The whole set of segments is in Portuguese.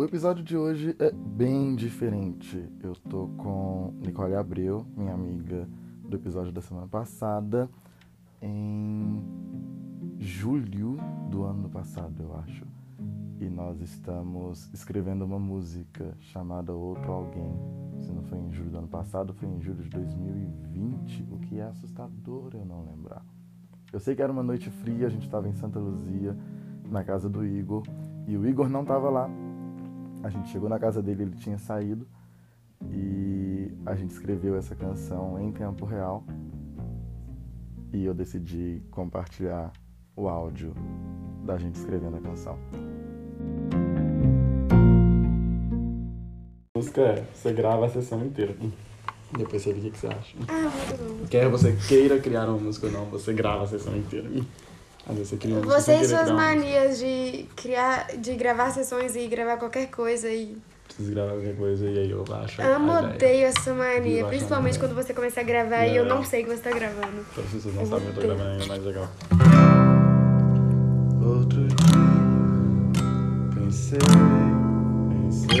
O episódio de hoje é bem diferente. Eu tô com Nicole Abreu, minha amiga do episódio da semana passada, em julho do ano passado, eu acho. E nós estamos escrevendo uma música chamada Outro Alguém. Se não foi em julho do ano passado, foi em julho de 2020, o que é assustador eu não lembrar. Eu sei que era uma noite fria, a gente estava em Santa Luzia, na casa do Igor, e o Igor não estava lá. A gente chegou na casa dele, ele tinha saído, e a gente escreveu essa canção em tempo real. E eu decidi compartilhar o áudio da gente escrevendo a canção. música é, você grava a sessão inteira. Depois você vê o que, você acha. Ah. Quer você queira criar uma música ou não, você grava a sessão inteira. Você Você e suas manias de criar, de gravar sessões e gravar qualquer coisa e Precisa gravar qualquer coisa e aí eu baixo amo, odeio essa mania, principalmente quando você começa a gravar e eu não Não. sei que você tá gravando. Então se vocês não Eu sabem, eu tô gravando ainda mais legal. Outro dia pensei, pensei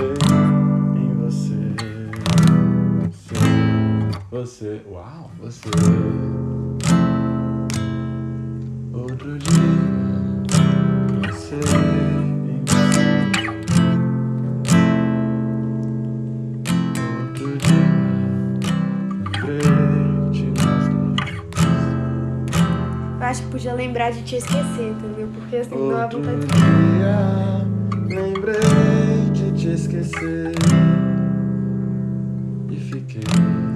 em você. Você, uau, você. Outro pensei em você. Outro dia de nós. Eu acho que podia lembrar de te esquecer, entendeu? Porque assim, não dá Outro vontade de... dia lembrei de te esquecer e fiquei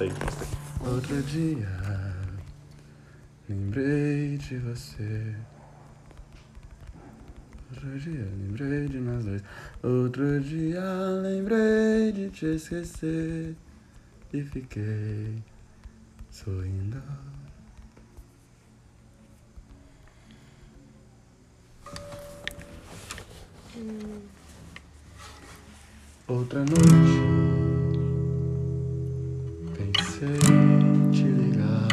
Outro dia, Gostei, gostei. outro dia lembrei de você. Outro dia lembrei de nós dois. Outro dia lembrei de te esquecer e fiquei sorrindo. Outra noite te ligar,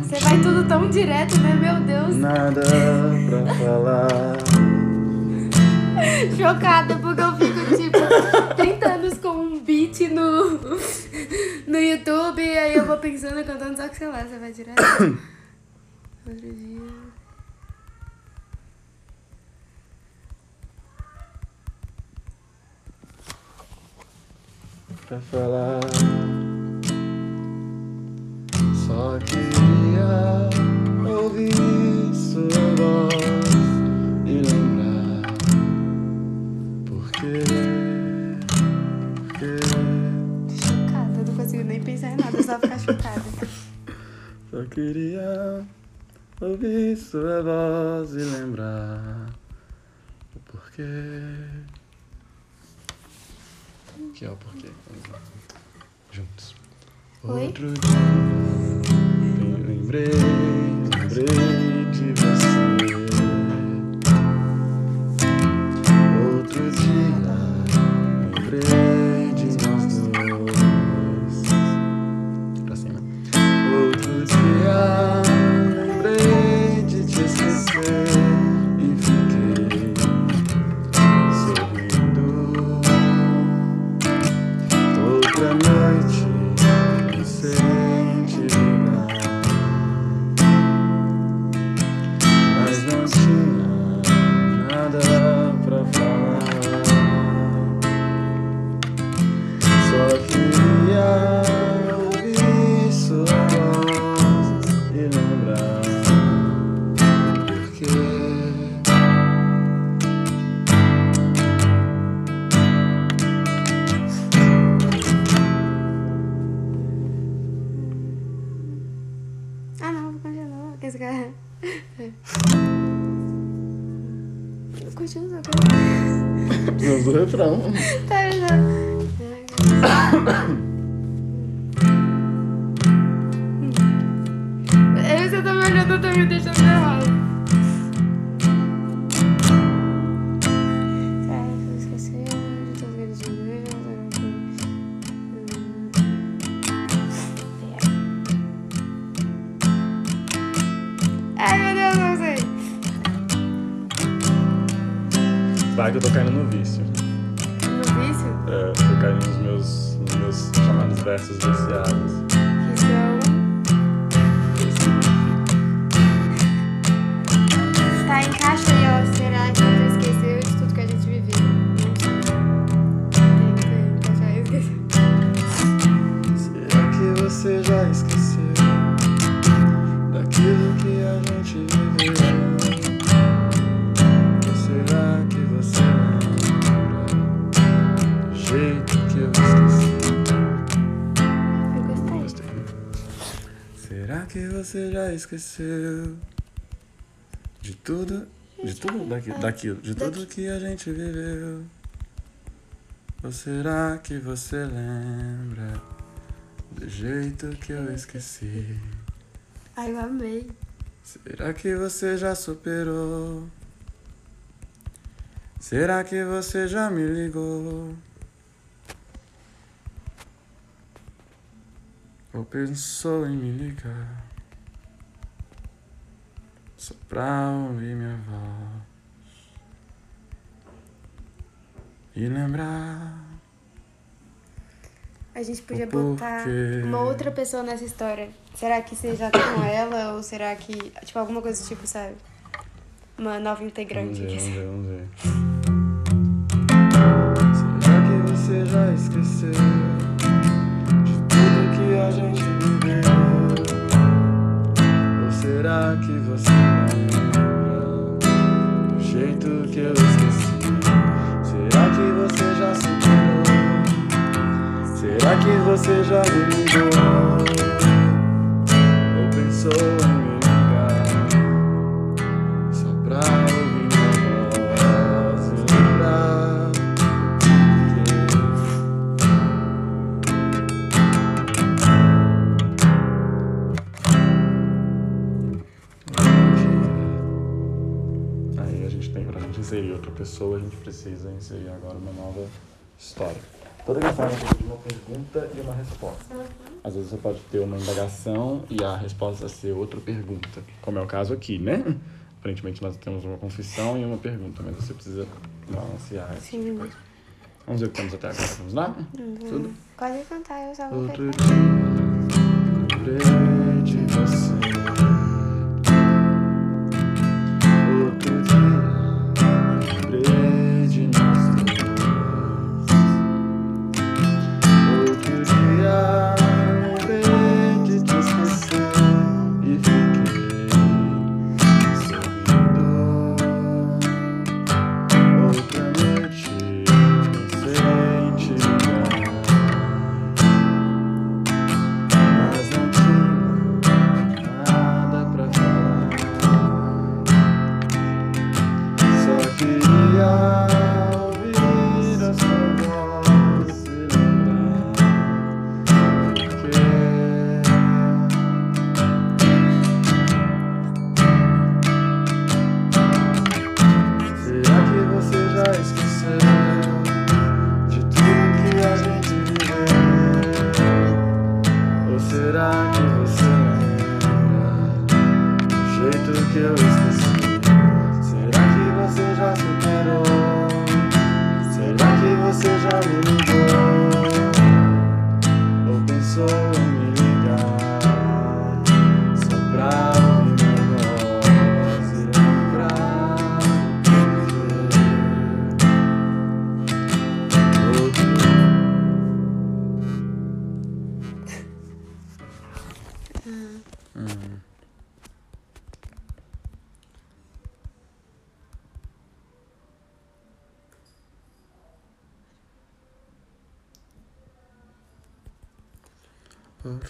Você vai tudo tão direto, né? Meu Deus. nada pra falar. Chocada, porque eu fico, tipo, tentando com um beat no, no YouTube, e aí eu vou pensando, cantando, só que sei lá, você vai direto. Outro dia. Pra falar. Só queria ouvir sua voz e lembrar porque, porque Chocada, eu não consigo nem pensar em nada, só ficar chocada. só queria ouvir sua voz e lembrar o porquê. Que é o porquê. Juntos. Oi? Outro dia lembrei, lembrei de você. Outro dia lembrei Só que- Vamos do refrão. Tá, já. Vai que eu tô caindo no vício. No vício? É, tô caindo nos meus, nos meus chamados versos viciados. Que são. Tá, encaixa aí, ó. Será Será que você já esqueceu de tudo, de tudo daquilo, daquilo, de tudo que a gente viveu? Ou será que você lembra do jeito que eu esqueci? Ai, eu amei. Será que você já superou? Será que você já me ligou? Ou pensou em me ligar? Só pra ouvir minha voz e lembrar. A gente podia botar uma outra pessoa nessa história. Será que você já tá com ela? Ou será que. Tipo, alguma coisa do tipo, sabe? Uma nova Vamos integrante. ver, aqui. vamos ver, vamos ver. Será que você já esqueceu a gente viveu? Ou será que você lembra do jeito que eu esqueci? Será que você já superou? Será que você já me ligou? Ou pensou pessoa, a gente precisa inserir agora uma nova história. Toda questão ter uma pergunta e uma resposta. Às vezes você pode ter uma indagação e a resposta ser outra pergunta, como é o caso aqui, né? Aparentemente nós temos uma confissão e uma pergunta, mas você precisa balancear esse tipo Sim. coisa. Vamos ver o que temos até agora. Vamos lá? Tudo? Pode cantar, eu só vou Outro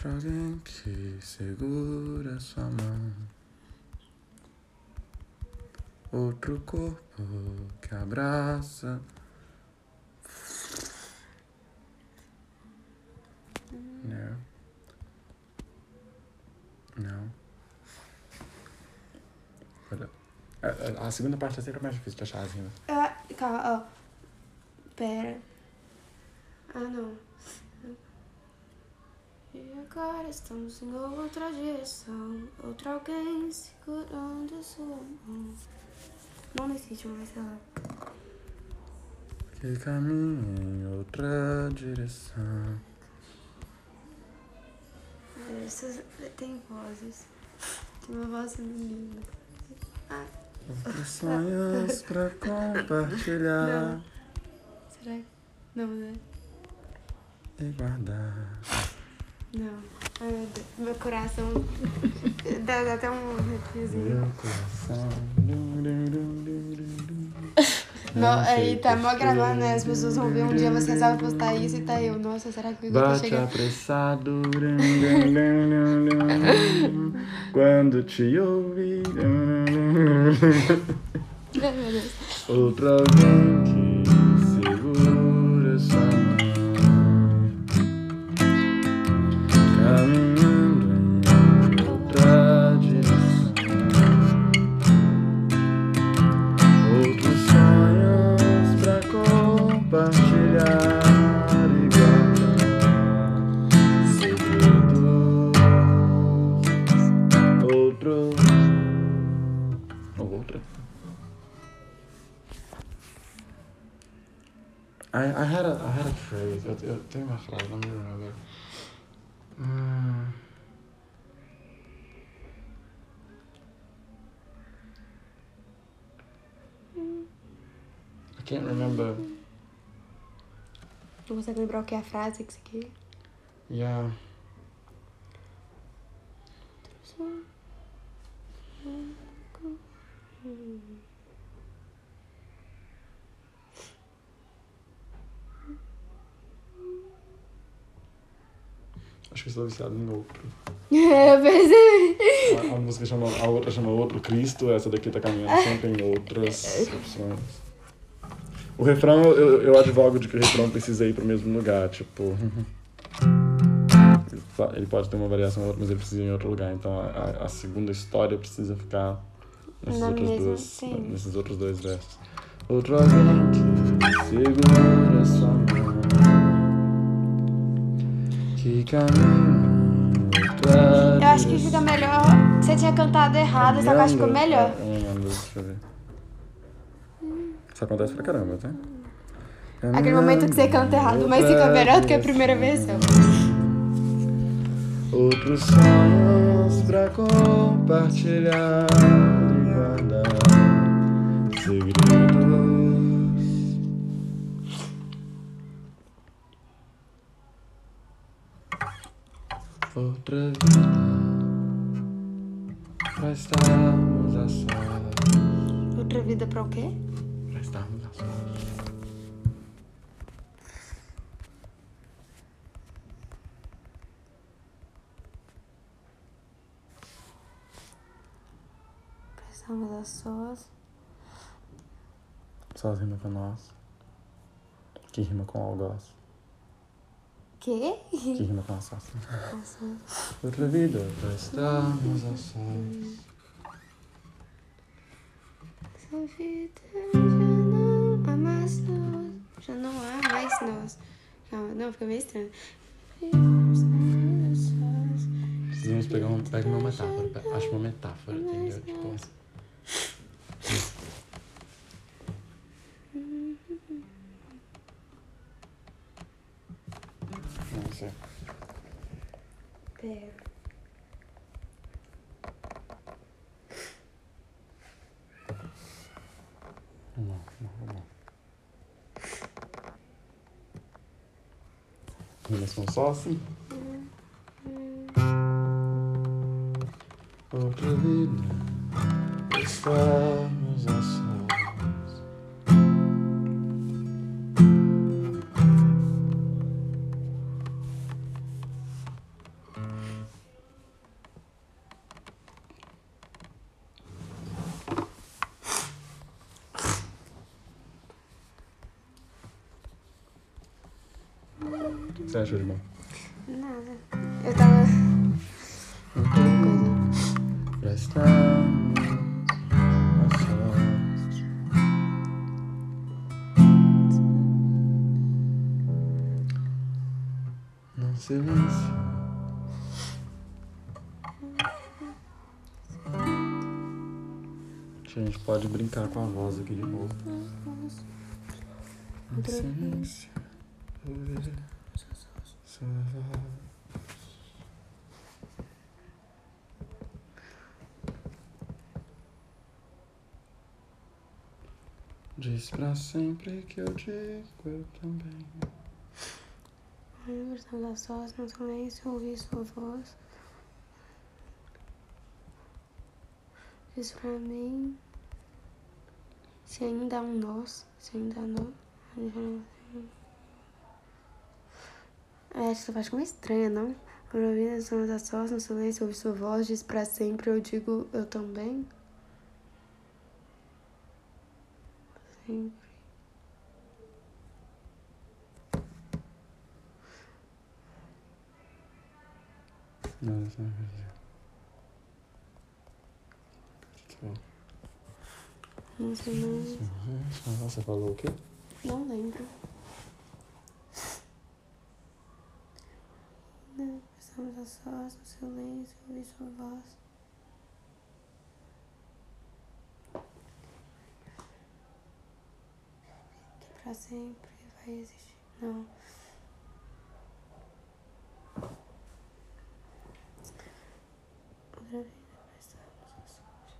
Alguém que segura sua mão. Outro corpo que abraça. Não. Não. Olha. A, a- a segunda parte é sempre mais difícil de achar as rimas. Ah, calma, ó. Pera. Ah, não. Agora estamos em outra direção. Outro alguém segurando sua mão. Não nesse ritmo, mas sei lá. que caminha em outra direção. Essas tem vozes. Tem uma voz linda. Ah, Outros sonhos pra compartilhar será que. Não, né? e guardar. Não. Meu coração. dá, dá até um arrepiozinho. Meu coração. Não, aí tá mó gravando, né? As pessoas vão ver um dia você resolve postar isso e tá eu. Nossa, será que o Igor tá Bate chegando? apressado quando te ouvi. Ai, meu Deus. Outro alguém can't remember. Não consegue lembrar o que é a frase que você quer? Yeah. Acho que estou viciado em outro. eu percebi. A, a música chama. A outra chama Outro Cristo, essa daqui tá caminhando sempre em outras opções. O refrão, eu, eu advogo de que o refrão precisa ir pro mesmo lugar, tipo. Ele fa- Ele pode ter uma variação ou outra, mas ele precisa ir em outro lugar. Então a, a- segunda história precisa ficar nesses, Na outros, dois, sim. nesses outros dois versos. Outro alguém que segura sua mão, que caminha Eu acho que fica melhor. Você tinha cantado errado, só que eu acho que ficou melhor. Não lembro, deixa eu ver. Isso acontece pra caramba, tá? Aquele momento que você canta errado, mas fica melhor do que a primeira versão. Outros sonhos pra compartilhar e guardar segredos. Outra vida pra estarmos a sós. Outra vida pra o quê? Pra estarmos a sós. Prestamos a sós. Sós rima com nós. Que rima com algoz. Quê? Que rima com assassino. Outra vida pra estarmos a sós. Essa vida há mais nós. Já não há mais nós. Calma, não, fica meio estranho. Precisamos pegar uma, pega uma metáfora. Acho uma metáfora, entendeu? Tipo. Não sei. Pera. Não, não, não. Rimas com só assim? Outra vida, estamos a que você achou de bom? Nada. Eu tava. Coisa. Já estamos a sós. Num silêncio. A gente pode brincar com a voz aqui de novo. Em silêncio. Diz pra sempre que eu digo eu também. Universal das sós, no silêncio, ouvir sua voz. Diz pra mim. Se ainda há um nós, se ainda há nós. É, parte ficou meio estranha, não? Quando eu vi as zonas das sós, no silêncio, ouvir sua voz, diz pra sempre, eu digo eu também. Sempre. Não, isso não dizer. Tipo, No silêncio. Você falou o quê? Não lembro. Estamos a sós, no silêncio, ouvir sua voz. Que pra sempre vai existir. Não. Outra vida prestamos a sós.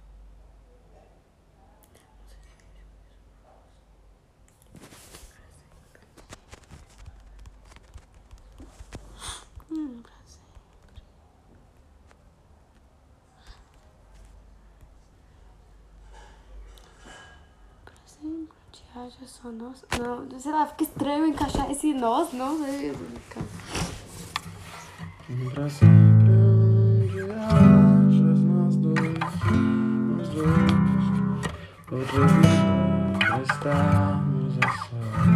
Hum, pra sempre. Pra haja só nós. Não, sei lá, fica estranho encaixar esse nós, não sei. Pra sempre hajas nós dois, nós dois. Outra vida pra estarmos a sós.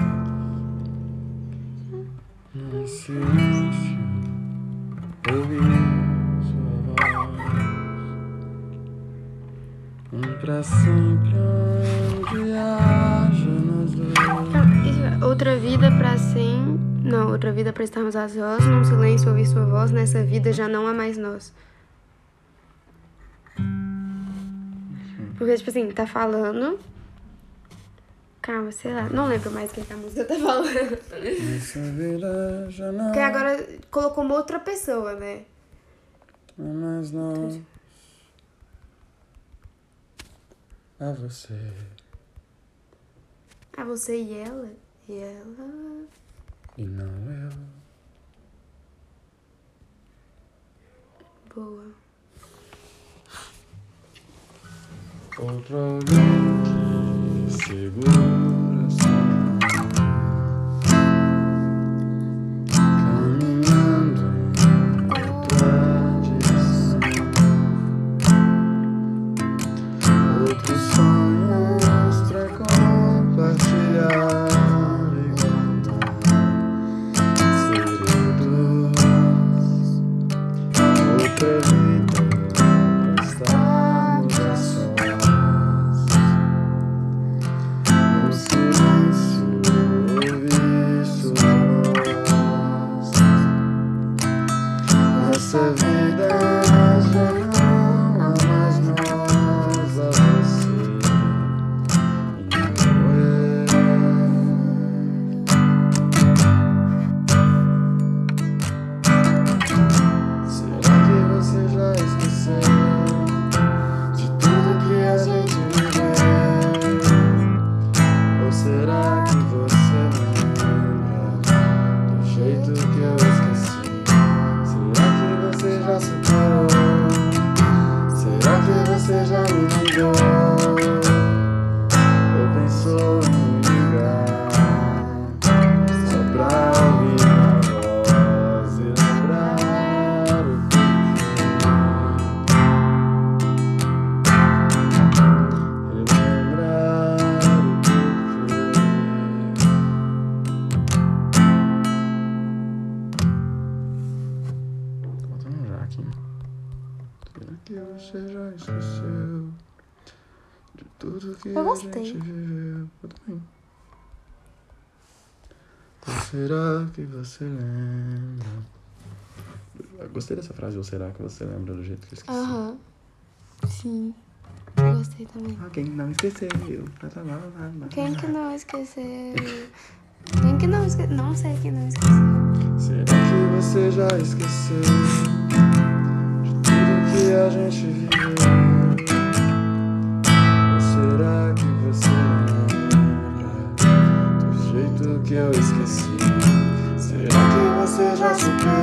Num silêncio, ouvir sua voz. Pra sempre Outra vida pra sempre. Não, outra vida pra estarmos a sós, num silêncio ouvir sua voz, nessa vida já não há mais nós. Porque, tipo assim, tá falando. Calma, sei lá. Não lembro mais o que que a música tá falando. Nessa vida já não Porque agora colocou uma outra pessoa, né? é mais nós. A você. Ah, você e ela? E ela. E não eu. Boa. Olhar que segura esqueceu de tudo que eu gostei. a gente viveu. Eu também. Será que você lembra? Eu gostei dessa frase, ou será que você lembra do jeito que eu esqueci? Aham. Sim. Eu gostei também. Quem não esqueceu. Quem que não esqueceu? Quem que não esqueceu? Não sei quem não esqueceu. Será que você já esqueceu? a gente viu? Ou será que você não lembra do jeito que eu esqueci? Será que você já superou?